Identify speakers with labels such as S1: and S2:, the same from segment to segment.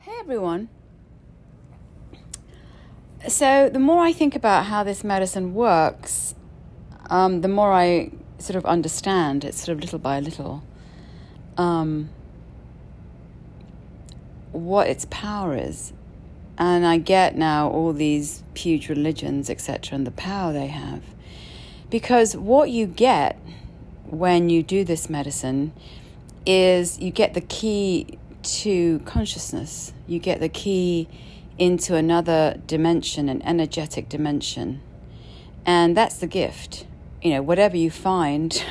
S1: Hey everyone. So, the more I think about how this medicine works, um, the more I sort of understand it, sort of little by little, um, what its power is. And I get now all these huge religions, etc., and the power they have. Because what you get when you do this medicine is you get the key to consciousness, you get the key into another dimension, an energetic dimension. And that's the gift. You know, whatever you find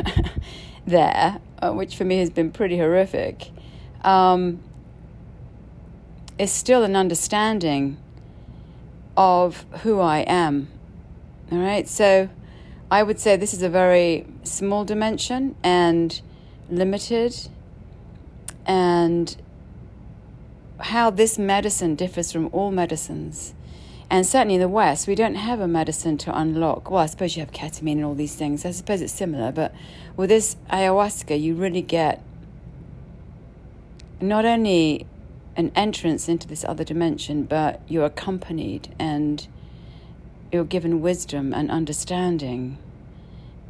S1: there, uh, which for me has been pretty horrific, um, is still an understanding of who I am. All right, so I would say this is a very small dimension and limited, and how this medicine differs from all medicines. And certainly in the West, we don't have a medicine to unlock. Well, I suppose you have ketamine and all these things. I suppose it's similar, but with this ayahuasca, you really get not only an entrance into this other dimension, but you're accompanied and you're given wisdom and understanding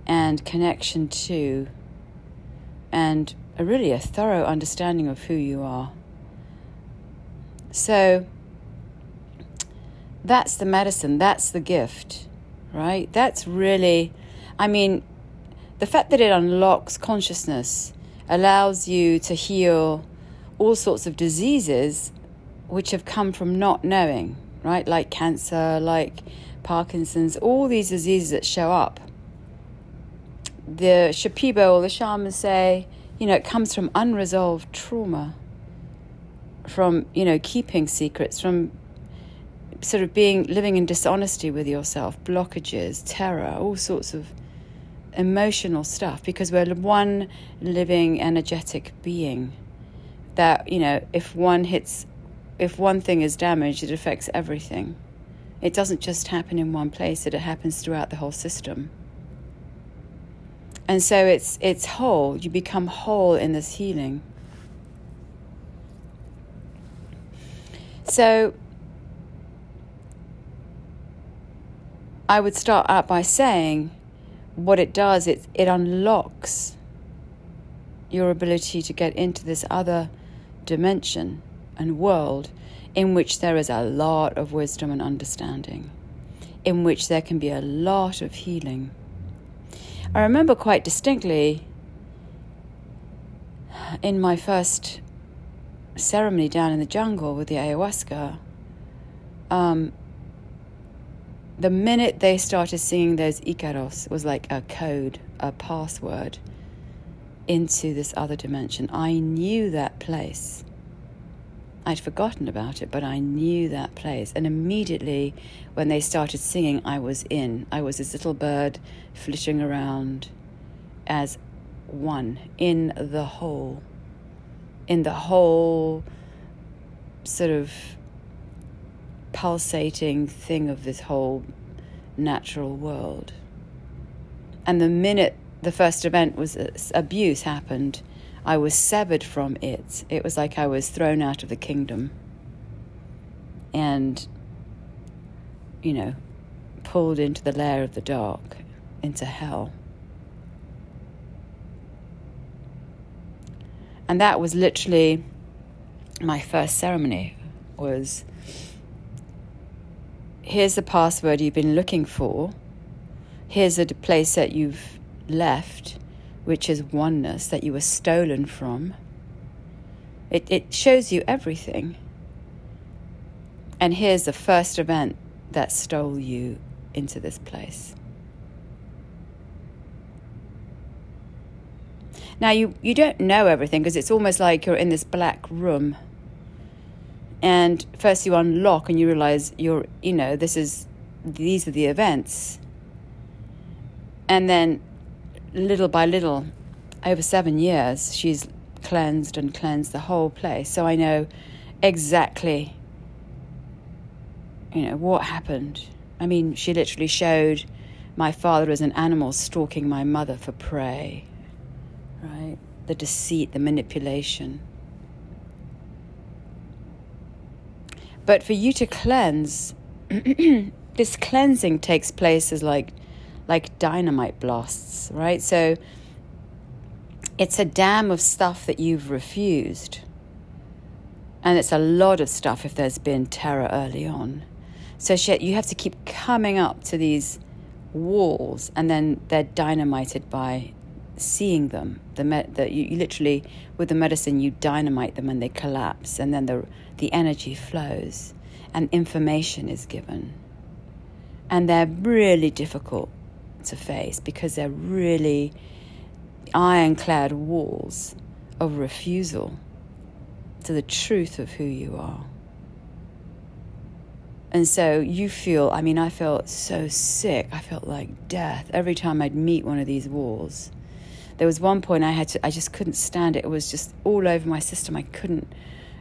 S1: and connection to and a really a thorough understanding of who you are. So that's the medicine, that's the gift, right? That's really, I mean, the fact that it unlocks consciousness allows you to heal all sorts of diseases which have come from not knowing, right? Like cancer, like Parkinson's, all these diseases that show up. The Shipibo or the shamans say, you know, it comes from unresolved trauma, from, you know, keeping secrets, from sort of being living in dishonesty with yourself, blockages, terror, all sorts of emotional stuff because we're one living energetic being that you know if one hits if one thing is damaged it affects everything. It doesn't just happen in one place it happens throughout the whole system. And so it's it's whole. You become whole in this healing so I would start out by saying what it does, it, it unlocks your ability to get into this other dimension and world in which there is a lot of wisdom and understanding, in which there can be a lot of healing. I remember quite distinctly in my first ceremony down in the jungle with the ayahuasca. Um, the minute they started singing those Icaros was like a code, a password into this other dimension. I knew that place. I'd forgotten about it, but I knew that place. And immediately when they started singing, I was in. I was this little bird flitting around as one in the whole, in the whole sort of pulsating thing of this whole natural world. And the minute the first event was uh, abuse happened, I was severed from it. It was like I was thrown out of the kingdom and, you know, pulled into the lair of the dark, into hell. And that was literally my first ceremony was here's the password you've been looking for. Here's a place that you've left, which is oneness that you were stolen from. It, it shows you everything. And here's the first event that stole you into this place. Now, you, you don't know everything because it's almost like you're in this black room. And first you unlock and you realize you're you know this is these are the events. And then little by little over seven years she's cleansed and cleansed the whole place. So i know exactly you know what happened. I mean she literally showed my father as an animal stalking my mother for prey right the deceit the manipulation But for you to cleanse, this cleansing takes place as like like dynamite blasts, right? So it's a dam of stuff that you've refused. And it's a lot of stuff if there's been terror early on. So you have to keep coming up to these walls and then they're dynamited by seeing them. The, me- the you, you literally with the medicine you dynamite them and they collapse and then the the energy flows and information is given. And they're really difficult to face because they're really ironclad walls of refusal to the truth of who you are. And so you feel, I mean, I felt so sick. I felt like death every time I'd meet one of these walls. There was one point I had to, I just couldn't stand it. It was just all over my system. I couldn't,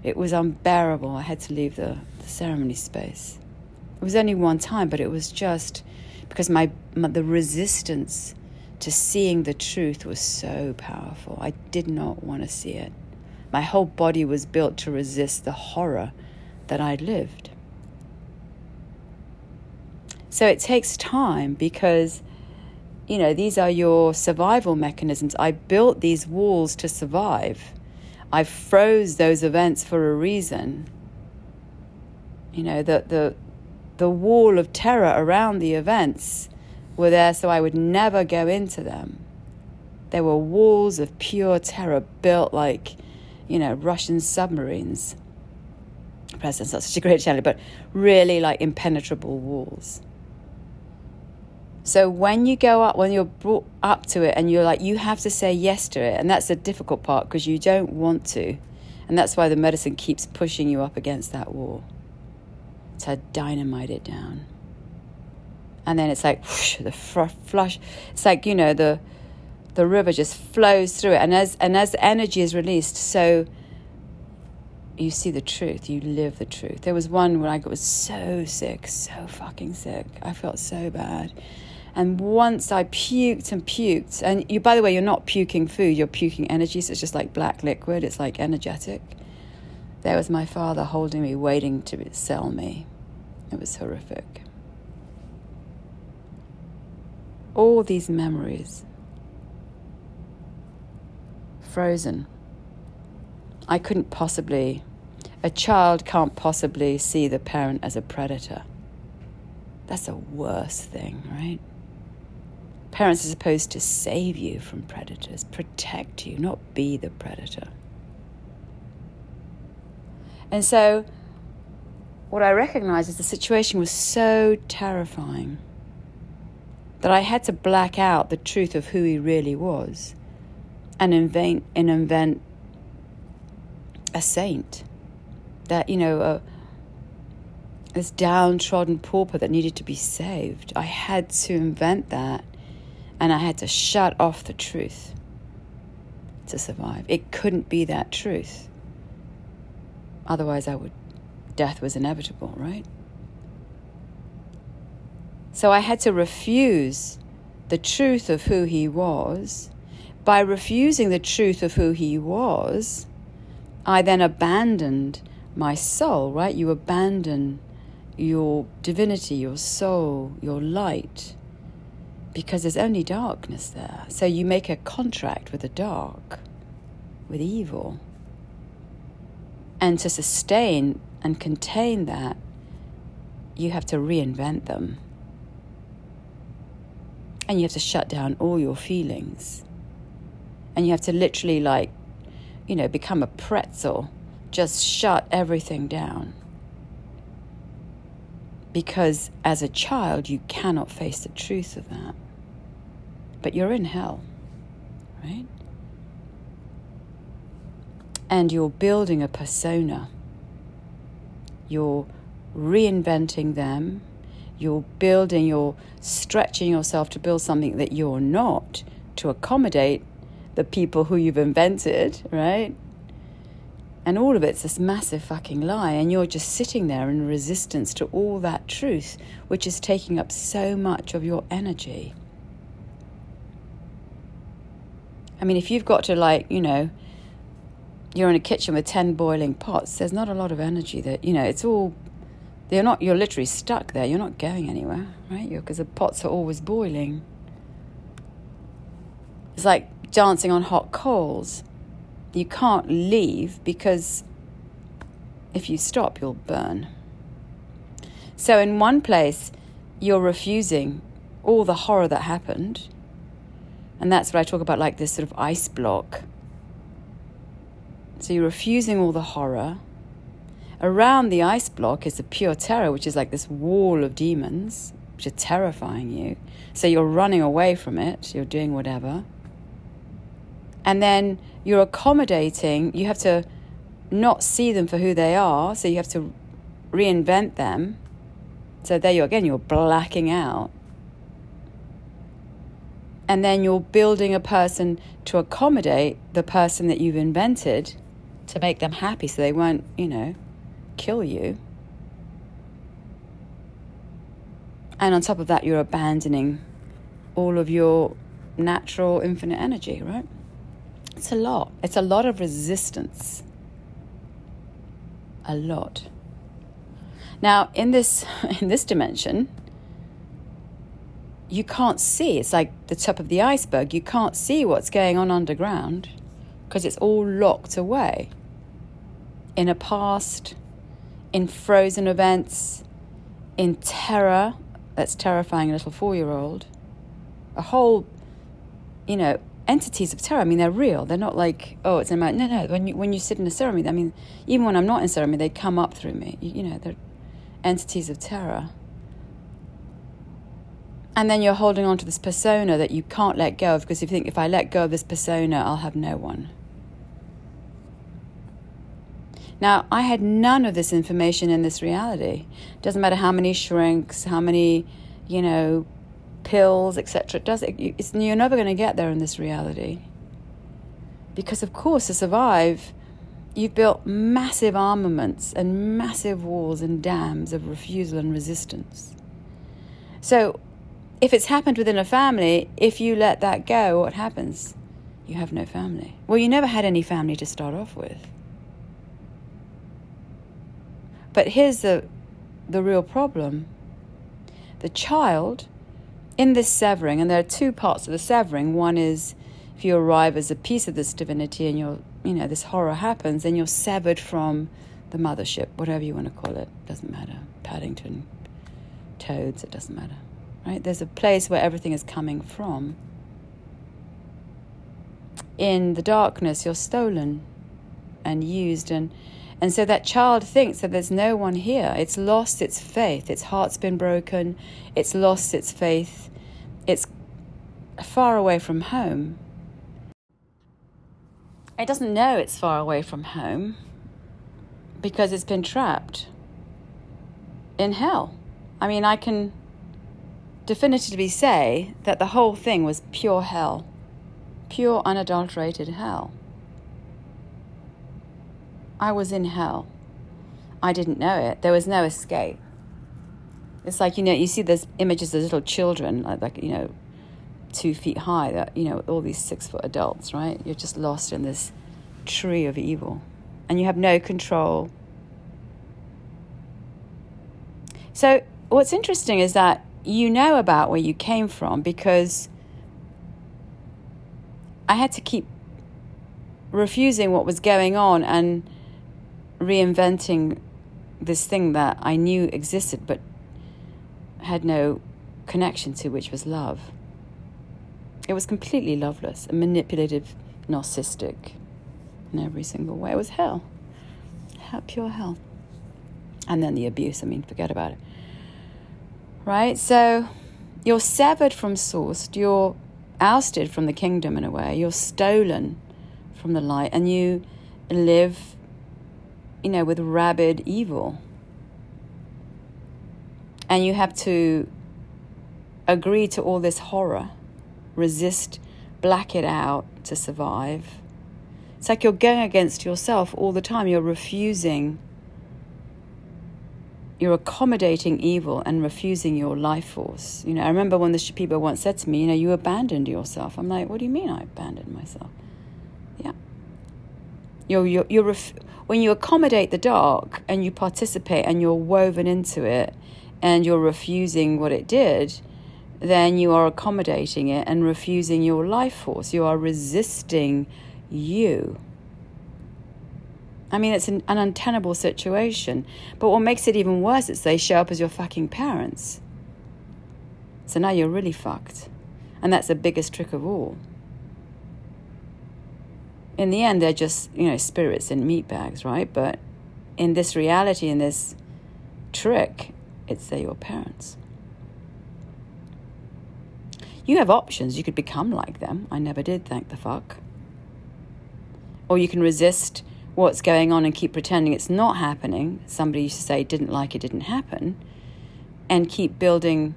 S1: it was unbearable. I had to leave the, the ceremony space. It was only one time, but it was just because my, my the resistance to seeing the truth was so powerful. I did not want to see it. My whole body was built to resist the horror that I'd lived. So it takes time because, you know, these are your survival mechanisms. I built these walls to survive. I froze those events for a reason. You know, the, the, the wall of terror around the events were there so I would never go into them. There were walls of pure terror built like, you know, Russian submarines. President's not such a great channel, but really like impenetrable walls. So when you go up, when you're brought up to it and you're like, you have to say yes to it. And that's the difficult part because you don't want to. And that's why the medicine keeps pushing you up against that wall to dynamite it down. And then it's like whoosh, the fr- flush. It's like, you know, the the river just flows through it. And as and as the energy is released, so you see the truth, you live the truth. There was one when I was so sick, so fucking sick. I felt so bad. And once I puked and puked, and you, by the way, you're not puking food, you're puking energy, so it's just like black liquid, it's like energetic. There was my father holding me, waiting to sell me. It was horrific. All these memories, frozen. I couldn't possibly, a child can't possibly see the parent as a predator. That's a worse thing, right? Parents are supposed to save you from predators, protect you, not be the predator. And so, what I recognized is the situation was so terrifying that I had to black out the truth of who he really was and invent, and invent a saint. That, you know, a, this downtrodden pauper that needed to be saved. I had to invent that and I had to shut off the truth to survive. It couldn't be that truth. Otherwise, I would, death was inevitable, right? So I had to refuse the truth of who he was. By refusing the truth of who he was, I then abandoned my soul, right? You abandon your divinity, your soul, your light because there's only darkness there. So you make a contract with the dark, with evil. And to sustain and contain that, you have to reinvent them. And you have to shut down all your feelings. And you have to literally, like, you know, become a pretzel, just shut everything down. Because as a child, you cannot face the truth of that but you're in hell, right? And you're building a persona. You're reinventing them. You're building, you're stretching yourself to build something that you're not to accommodate the people who you've invented, right? And all of it's this massive fucking lie. And you're just sitting there in resistance to all that truth, which is taking up so much of your energy. I mean, if you've got to, like, you know, you're in a kitchen with 10 boiling pots, there's not a lot of energy that, you know, it's all You're not. You're literally stuck there. You're not going anywhere, right? Because the pots are always boiling. It's like dancing on hot coals. You can't leave because if you stop, you'll burn. So, in one place, you're refusing all the horror that happened. And that's what I talk about, like this sort of ice block. So, you're refusing all the horror. Around the ice block is the pure terror, which is like this wall of demons, which are terrifying you. So, you're running away from it, you're doing whatever. And then you're accommodating, you have to not see them for who they are, so you have to reinvent them so there you are again, you're blacking out. And then you're building a person to accommodate the person that you've invented to make them happy so they won't, you know, kill you. And on top of that, you're abandoning all of your natural infinite energy, right? It's a lot. It's a lot of resistance. A lot. Now, in this in this dimension, you can't see. It's like the top of the iceberg. You can't see what's going on underground because it's all locked away in a past, in frozen events, in terror that's terrifying a little four year old. A whole, you know, entities of terror. I mean, they're real. They're not like, oh, it's a man. No, no. When you when you sit in a ceremony, I mean, even when I'm not in ceremony, they come up through me. You, you know, they're entities of terror. And then you're holding on to this persona that you can't let go of because you think if I let go of this persona, I'll have no one. Now, I had none of this information in this reality. Doesn't matter how many shrinks, how many, you know, pills, etc. It does. It, you're never going to get there in this reality. Because of course, to survive, You've built massive armaments and massive walls and dams of refusal and resistance. So, if it's happened within a family, if you let that go, what happens? You have no family. Well, you never had any family to start off with. But here's the, the real problem the child in this severing, and there are two parts of the severing. One is if you arrive as a piece of this divinity and you're you know, this horror happens, then you're severed from the mothership, whatever you want to call it. Doesn't matter. Paddington, toads, it doesn't matter. Right? There's a place where everything is coming from. In the darkness, you're stolen and used and and so that child thinks that there's no one here. It's lost its faith. Its heart's been broken. It's lost its faith. It's far away from home. It doesn't know it's far away from home because it's been trapped in hell. I mean, I can definitively say that the whole thing was pure hell, pure unadulterated hell. I was in hell. I didn't know it. There was no escape. It's like, you know, you see those images of little children, like, like you know, two feet high that you know all these six foot adults right you're just lost in this tree of evil and you have no control so what's interesting is that you know about where you came from because i had to keep refusing what was going on and reinventing this thing that i knew existed but had no connection to which was love it was completely loveless and manipulative, narcissistic in every single way. It was hell. hell. Pure hell. And then the abuse, I mean, forget about it. Right? So you're severed from source, you're ousted from the kingdom in a way, you're stolen from the light, and you live, you know, with rabid evil. And you have to agree to all this horror resist, black it out to survive. It's like you're going against yourself all the time. You're refusing, you're accommodating evil and refusing your life force. You know, I remember when the Shipibo once said to me, you know, you abandoned yourself. I'm like, what do you mean I abandoned myself? Yeah. You're, you're, you're ref- when you accommodate the dark and you participate and you're woven into it and you're refusing what it did, then you are accommodating it and refusing your life force. You are resisting you. I mean, it's an, an untenable situation. But what makes it even worse is they show up as your fucking parents. So now you're really fucked. And that's the biggest trick of all. In the end, they're just, you know, spirits in meat bags, right? But in this reality, in this trick, it's they're your parents. You have options. You could become like them. I never did, thank the fuck. Or you can resist what's going on and keep pretending it's not happening. Somebody used to say didn't like it didn't happen, and keep building,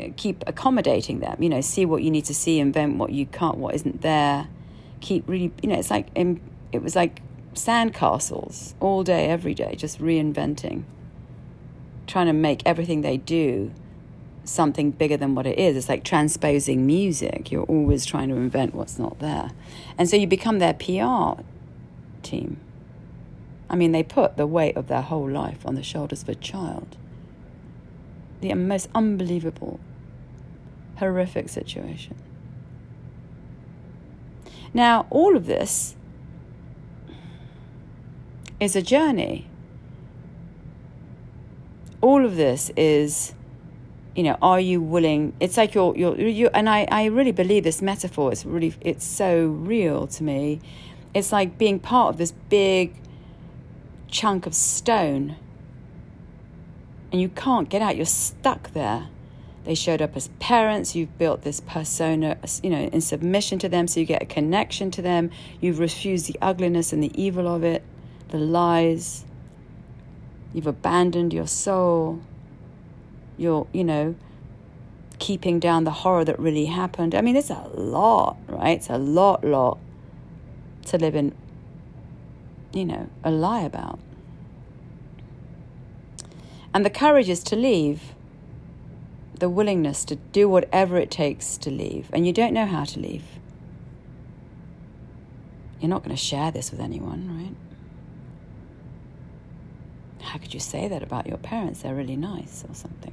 S1: uh, keep accommodating them. You know, see what you need to see, invent what you can't, what isn't there. Keep really, you know, it's like um, it was like sandcastles all day, every day, just reinventing, trying to make everything they do something bigger than what it is. It's like transposing music. You're always trying to invent what's not there. And so you become their PR team. I mean, they put the weight of their whole life on the shoulders of a child. The most unbelievable, horrific situation. Now, all of this is a journey. All of this is, you know, are you willing? It's like you're, you're, you and I, I really believe this metaphor. It's really, it's so real to me it's like being part of this big chunk of stone and you can't get out. You're stuck there. They showed up as parents. You've built this persona, you know, in submission to them, so you get a connection to them. You've refused the ugliness and the evil of it, the lies. You've abandoned your soul. You're, you know, keeping down the horror that really happened. I mean, it's a lot, right? It's a lot, lot to live in, you know, a lie about. And the courage is to leave, the willingness to do whatever it takes to leave. And you don't know how to leave. You're not going to share this with anyone, right? How could you say that about your parents? They're really nice or something.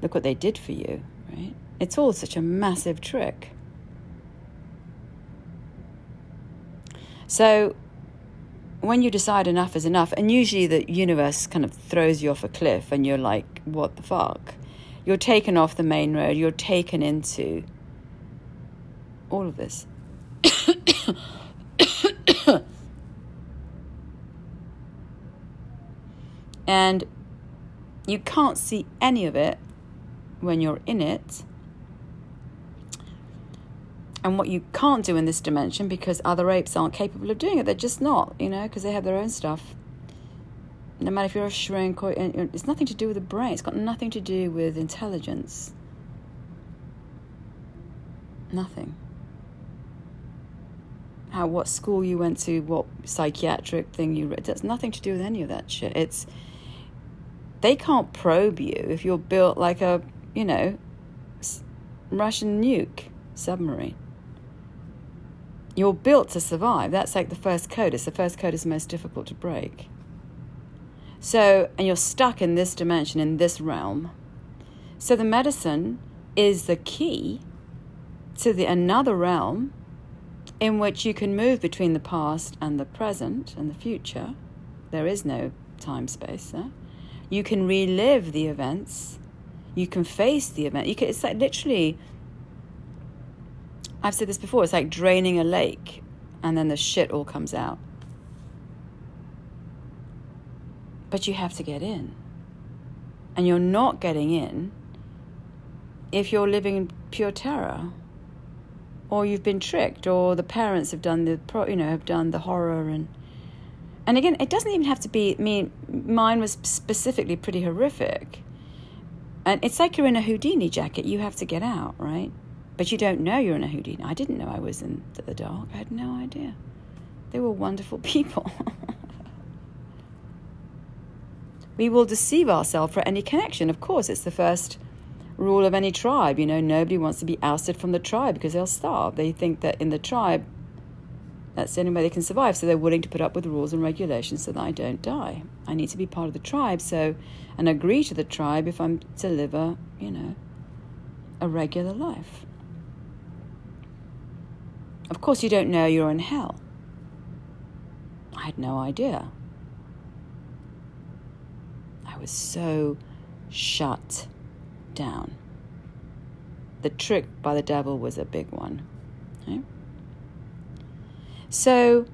S1: Look what they did for you, right? It's all such a massive trick. So when you decide enough is enough, and usually the universe kind of throws you off a cliff and you're like, what the fuck? You're taken off the main road, you're taken into all of this. and you can't see any of it when you're in it and what you can't do in this dimension because other apes aren't capable of doing it. They're just not, you know, because they have their own stuff. No matter if you're a shrink or it's nothing to do with the brain. It's got nothing to do with intelligence. Nothing. How what school you went to, what psychiatric thing you read. That's nothing to do with any of that shit. It's they can't probe you if you're built like a, you know, Russian nuke submarine. You're built to survive. That's like the first code. It's the first code is the most difficult to break. So, and you're stuck in this dimension, in this realm. So the medicine is the key to the another realm in which you can move between the past and the present and the future. There is no time space there. You can relive the events. You can face the event. You can, it's like literally I've said this before, it's like draining a lake and then the shit all comes out. But you have to get in. And you're not getting in if you're living in pure terror or you've been tricked or the parents have done the you know have done the horror and and again it doesn't even have to be I mean mine was specifically pretty horrific and it's like you're in a Houdini jacket you have to get out right but you don't know you're in a Houdini. I didn't know I was in the dark. I had no idea. They were wonderful people. we will deceive ourselves for any connection. Of course, it's the first rule of any tribe. You know, nobody wants to be ousted from the tribe because they'll starve. They think that in the tribe, That's the only way they can survive. So they're willing to put up with rules and regulations so that I don't die. I need to be part of the tribe, so and agree to the tribe if I'm to live a, you know, a regular life. Of course, you don't know you're in hell. I had no idea. I was so shut down. The trick by the devil was a big one. Okay? So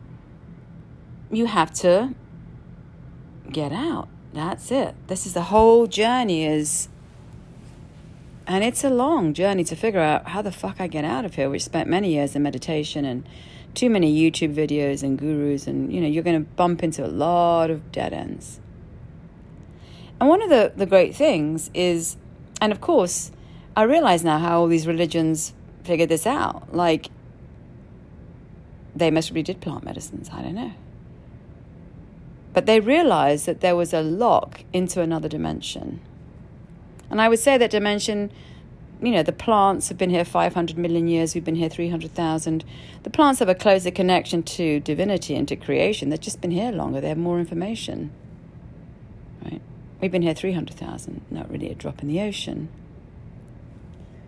S1: you have to get out. That's it. This is the whole journey is and it's a long journey to figure out how the fuck I get out of here, which spent many years in meditation and too many YouTube videos and gurus and you know, you're going to bump into a lot of dead ends. And one of the, the great things is, and of course, I realize now how all these religions figured this out. Like, they most probably did plant medicines, I don't know. But they realized that there was a lock into another dimension. And I would say that dimension, you know, the plants have been here 500 million years, we've been here 300,000. The plants have a closer connection to divinity and to creation. They've just been here longer, they have more information. Right? We've been here 300,000, not really a drop in the ocean.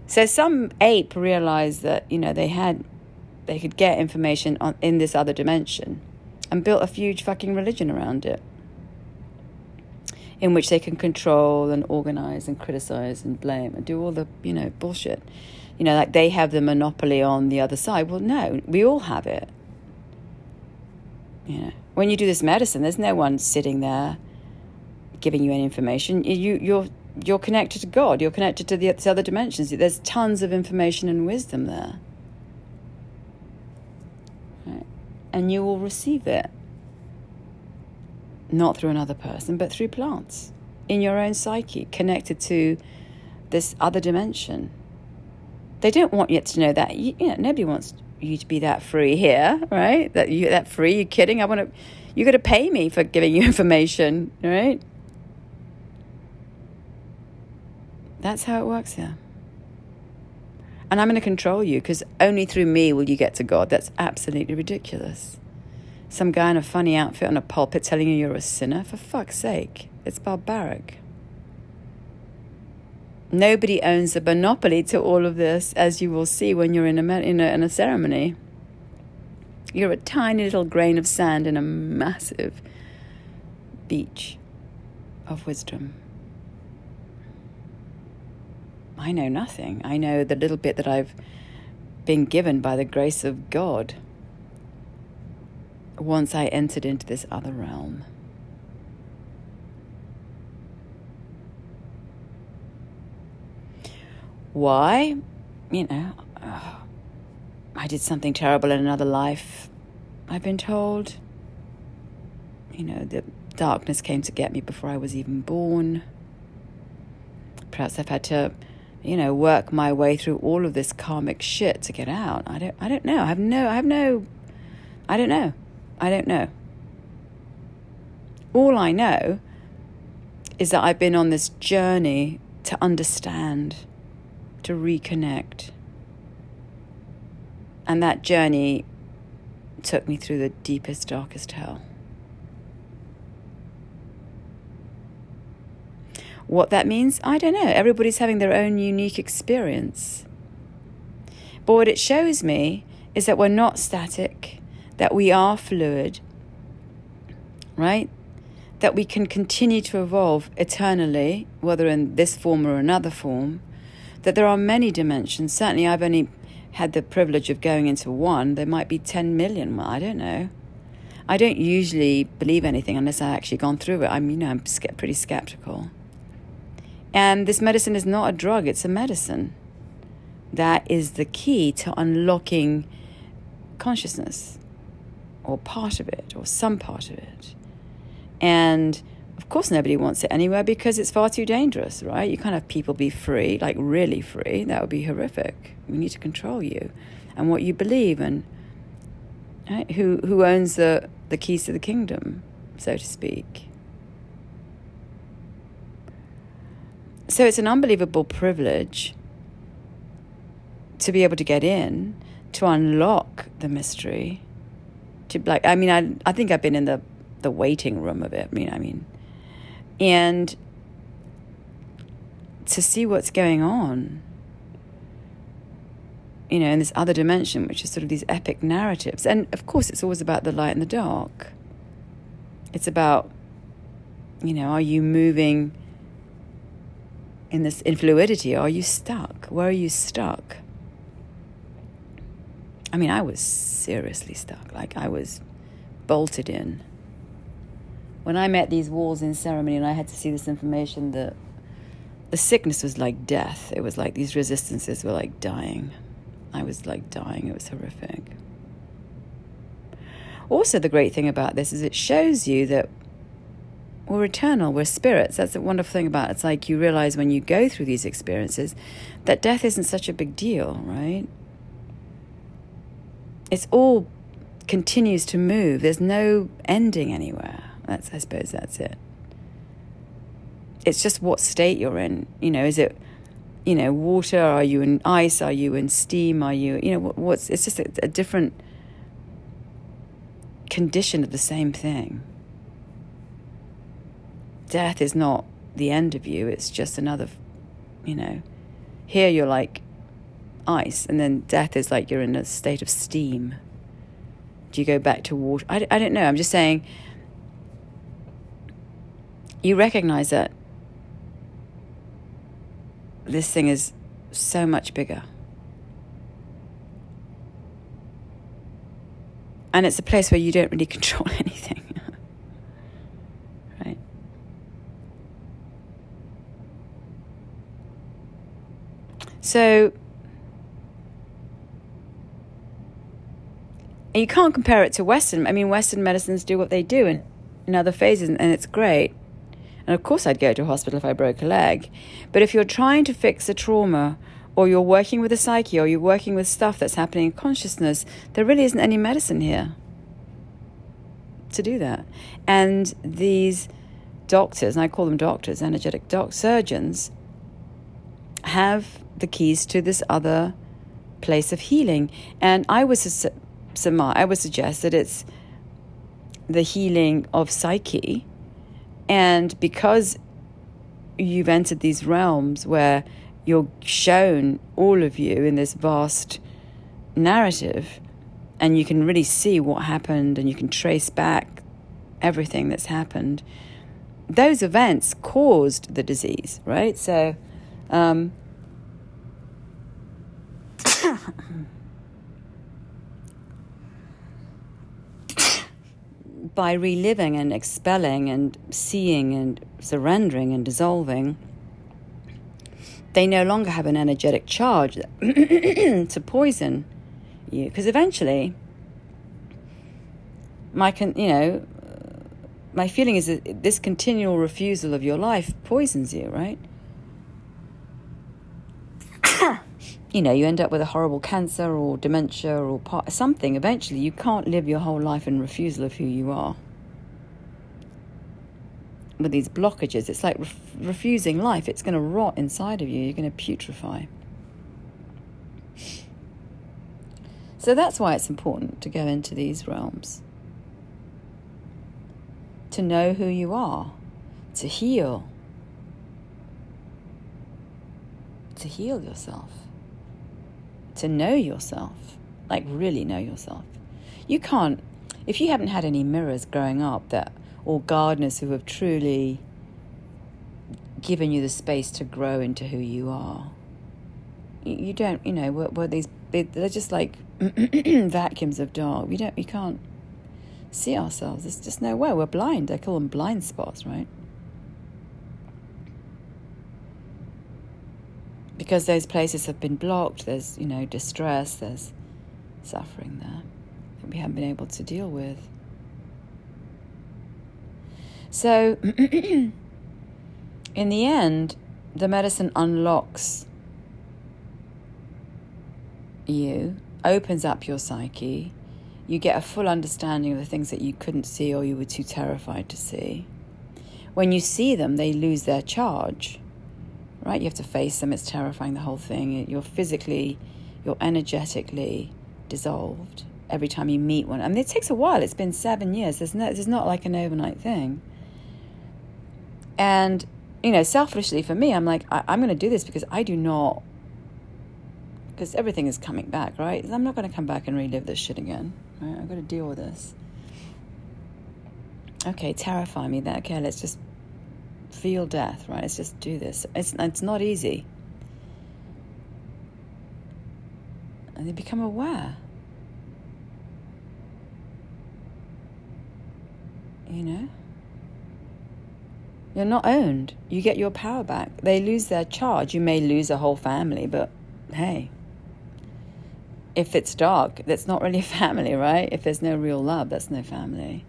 S1: So some ape realized that, you know, they had they could get information on in this other dimension and built a huge fucking religion around it in which they can control and organize and criticize and blame and do all the, you know, bullshit. You know, like they have the monopoly on the other side. Well, no, we all have it. You know, when you do this medicine, there's no one sitting there giving you any information. You, you're you're connected to God. You're connected to the other dimensions. There's tons of information and wisdom there, right? and you will receive it not through another person, but through plants in your own psyche, connected to this other dimension. They don't want you to know that. You, you know, nobody wants you to be that free here, right? That you that free. You kidding? I want to. You got to pay me for giving you information, right? That's how it works here. And I'm going to control you because only through me will you get to God. That's absolutely ridiculous. Some guy in a funny outfit on a pulpit telling you you're a sinner? For fuck's sake. It's barbaric. Nobody owns a monopoly to all of this, as you will see when you're in a, in a, in a ceremony. You're a tiny little grain of sand in a massive beach of wisdom. I know nothing. I know the little bit that I've been given by the grace of God once I entered into this other realm. Why? You know, oh, I did something terrible in another life, I've been told. You know, the darkness came to get me before I was even born. Perhaps I've had to, you know, work my way through all of this karmic shit to get out. I don't I don't know. I have no I have no I don't know. I don't know. All I know is that I've been on this journey to understand, to reconnect. And that journey took me through the deepest, darkest hell. What that means, I don't know. Everybody's having their own unique experience. But what it shows me is that we're not static, that we are fluid, right? That we can continue to evolve eternally, whether in this form or another form, that there are many dimensions. Certainly, I've only had the privilege of going into one. There might be 10 million. Well, I don't know. I don't usually believe anything unless I've actually gone through it. I'm, you know, I'm pretty skeptical. And this medicine is not a drug, it's a medicine. That is the key to unlocking consciousness or part of it or some part of it. And of course, nobody wants it anywhere because it's far too dangerous, right? You can't have people be free, like really free. That would be horrific. We need to control you and what you believe and right? who who owns the, the keys to the kingdom, so to speak. So it's an unbelievable privilege to be able to get in, to unlock the mystery to like I mean I I think I've been in the the waiting room of it. I mean I mean? And to see what's going on you know in this other dimension which is sort of these epic narratives. And of course it's always about the light and the dark. It's about you know are you moving in this in fluidity are you stuck? Where are you stuck I mean, I was seriously stuck. Like, I was bolted in. When I met these walls in ceremony and I had to see this information, the, the sickness was like death. It was like these resistances were like dying. I was like dying. It was horrific. Also, the great thing about this is it shows you that we're eternal, we're spirits. That's the wonderful thing about it. It's like you realize when you go through these experiences that death isn't such a big deal, right? It's all continues to move. There's no ending anywhere. That's I suppose that's it. It's just what state you're in. You know, is it you know water? Are you in ice? Are you in steam? Are you you know what, what's? It's just a, a different condition of the same thing. Death is not the end of you. It's just another, you know. Here you're like ice, and then death is like you're in a state of steam. Do you go back to water? I, I don't know. I'm just saying you recognize that this thing is so much bigger. And it's a place where you don't really control anything. right? So you can't compare it to Western. I mean, Western medicines do what they do in, in other phases, and it's great. And of course, I'd go to a hospital if I broke a leg. But if you're trying to fix a trauma, or you're working with a psyche, or you're working with stuff that's happening in consciousness, there really isn't any medicine here to do that. And these doctors, and I call them doctors, energetic doc surgeons, have the keys to this other place of healing. And I was Sama, I would suggest that it's the healing of psyche. And because you've entered these realms where you're shown all of you in this vast narrative, and you can really see what happened and you can trace back everything that's happened, those events caused the disease, right? So, um, by reliving and expelling and seeing and surrendering and dissolving, they no longer have an energetic charge to poison you. Because eventually, my con- you know, my feeling is that this continual refusal of your life poisons you, right? You know, you end up with a horrible cancer or dementia or part, something. Eventually, you can't live your whole life in refusal of who you are. With these blockages, it's like ref- refusing life. It's going to rot inside of you. You're going to putrefy. So that's why it's important to go into these realms. To know who you are, to heal, to heal yourself to know yourself, like really know yourself. You can't, if you haven't had any mirrors growing up that, or gardeners who have truly given you the space to grow into who you are, you, don't, you know, what, these, they, they're just like vacuums of dark. We don't, we can't see ourselves. There's just no way. We're blind. I call them blind spots, right? Because those places have been blocked, there's, you know, distress, there's suffering there that we haven't been able to deal with. So, in the end, the medicine unlocks you, opens up your psyche, you get a full understanding of the things that you couldn't see or you were too terrified to see. When you see them, they lose their charge right? You have to face them. It's terrifying, the whole thing. You're physically, you're energetically dissolved. every time you meet one. I mean, it takes a while. It's been seven years. There's no, it's not like an overnight thing. And, you know, selfishly for me, I'm like, I, I'm going to do this because I do not, because everything is coming back, right? I'm not going to come back and relive this shit again, right? I've got to deal with this. Okay, terrify me. That okay, let's just feel death, right? Let's just do this. It's it's not easy. And they become aware. You know? You're not owned. You get your power back. They lose their charge. You may lose a whole family, but hey, if it's dark, that's not really a family, right? If there's no real love, that's no family.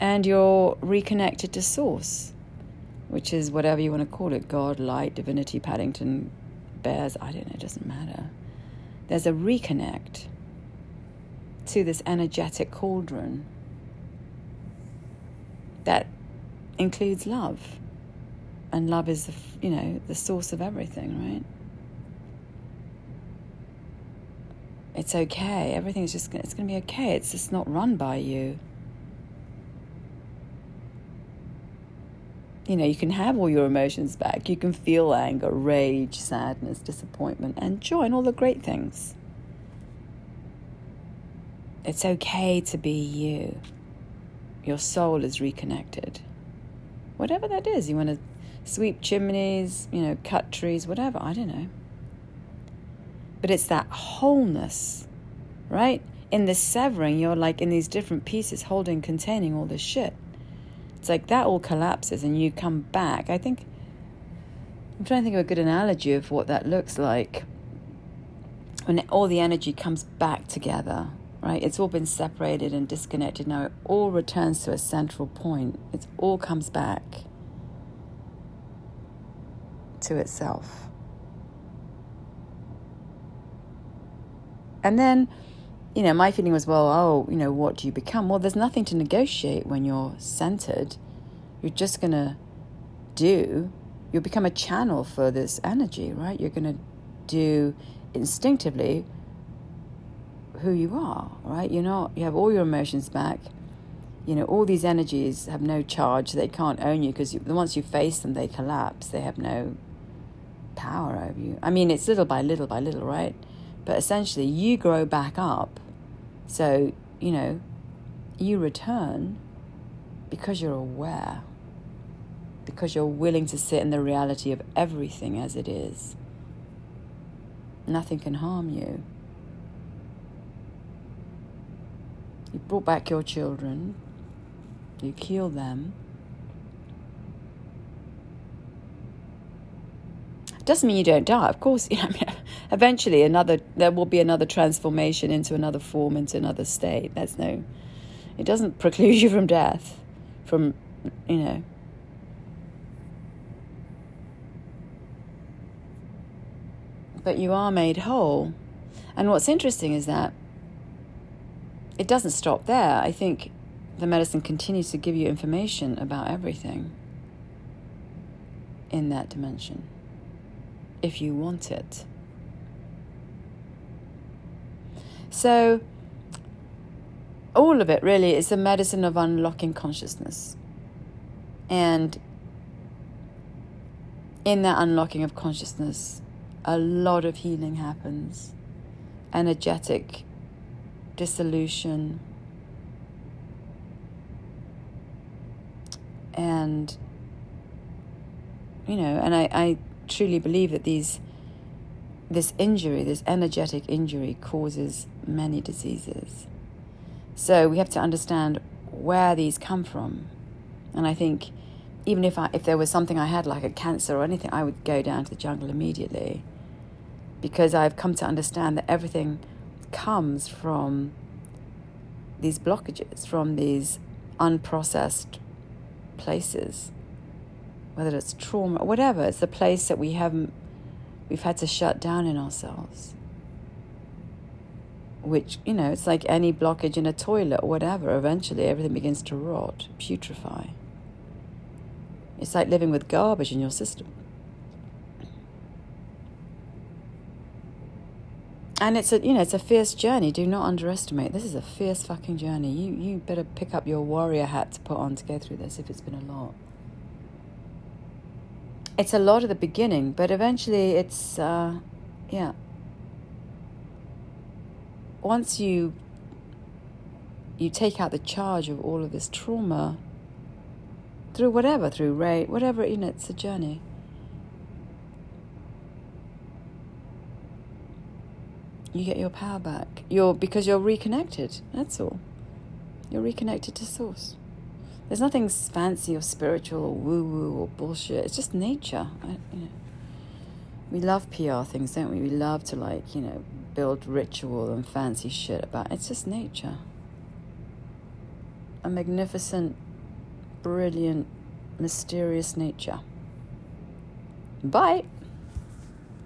S1: And you're reconnected to Source, which is whatever you want to call it God, light, divinity, Paddington, bears, I don't know, it doesn't matter. There's a reconnect to this energetic cauldron that includes love. And love is, the, you know, the source of everything, right? It's okay. Everything's just it's going to be okay. It's just not run by you. You know, you can have all your emotions back. You can feel anger, rage, sadness, disappointment, and joy, and all the great things. It's okay to be you your soul is reconnected. Whatever that is, you want to sweep chimneys, you know, cut trees, whatever, I don't know. But it's that wholeness, right? In the severing, you're like in these different pieces holding, containing all this shit. It's like that all collapses and you come back. I think, I'm trying to think of a good analogy of what that looks like when all the energy comes back together right? It's all been separated and disconnected. Now it all returns to a central point. It all comes back to itself. And then, you know, my feeling was, well, oh, you know, what do you become? Well, there's nothing to negotiate when you're centered. You're just going to do, you'll become a channel for this energy, right? You're going to do instinctively who you are, right? You're not, you have all your emotions back. You know, all these energies have no charge. They can't own you because once you face them, they collapse. They have no power over you. I mean, it's little by little by little, right? But essentially, you grow back up. So, you know, you return because you're aware, because you're willing to sit in the reality of everything as it is. Nothing can harm you. You brought back your children. You killed them. Doesn't mean you don't die. Of course, you know, eventually another there will be another transformation into another form, into another state. That's no. It doesn't preclude you from death, from you know. But you are made whole. And what's interesting is that it doesn't stop there. I think the medicine continues to give you information about everything in that dimension if you want it. So, all of it really is the medicine of unlocking consciousness. And in that unlocking of consciousness, a lot of healing happens. Energetic dissolution, and you know, and I, I truly believe that these this injury, this energetic injury, causes many diseases. So we have to understand where these come from, and I think even if I if there was something I had like a cancer or anything, I would go down to the jungle immediately, because I've come to understand that everything comes from these blockages, from these unprocessed places, whether it's trauma, whatever. It's the place that we haven't, we've had to shut down in ourselves. Which, you know, it's like any blockage in a toilet or whatever. Eventually, everything begins to rot, putrefy. It's like living with garbage in your system. and it's a you know it's a fierce journey. Do not underestimate. This is a fierce fucking journey. You you better pick up your warrior hat to put on to go through this if it's been a lot. It's a lot at the beginning, but eventually it's uh, yeah. Once you you take out the charge of all of this trauma through whatever, through rape, whatever, you know, it's a journey. you get your power back. You're because you're reconnected. That's all. You're reconnected to source. There's nothing fancy or spiritual or woo woo or bullshit. It's just nature. I, you know, we love PR things, don't we? We love to like you know build ritual and fancy shit about. It's just nature. A magnificent, brilliant, mysterious nature. Bye.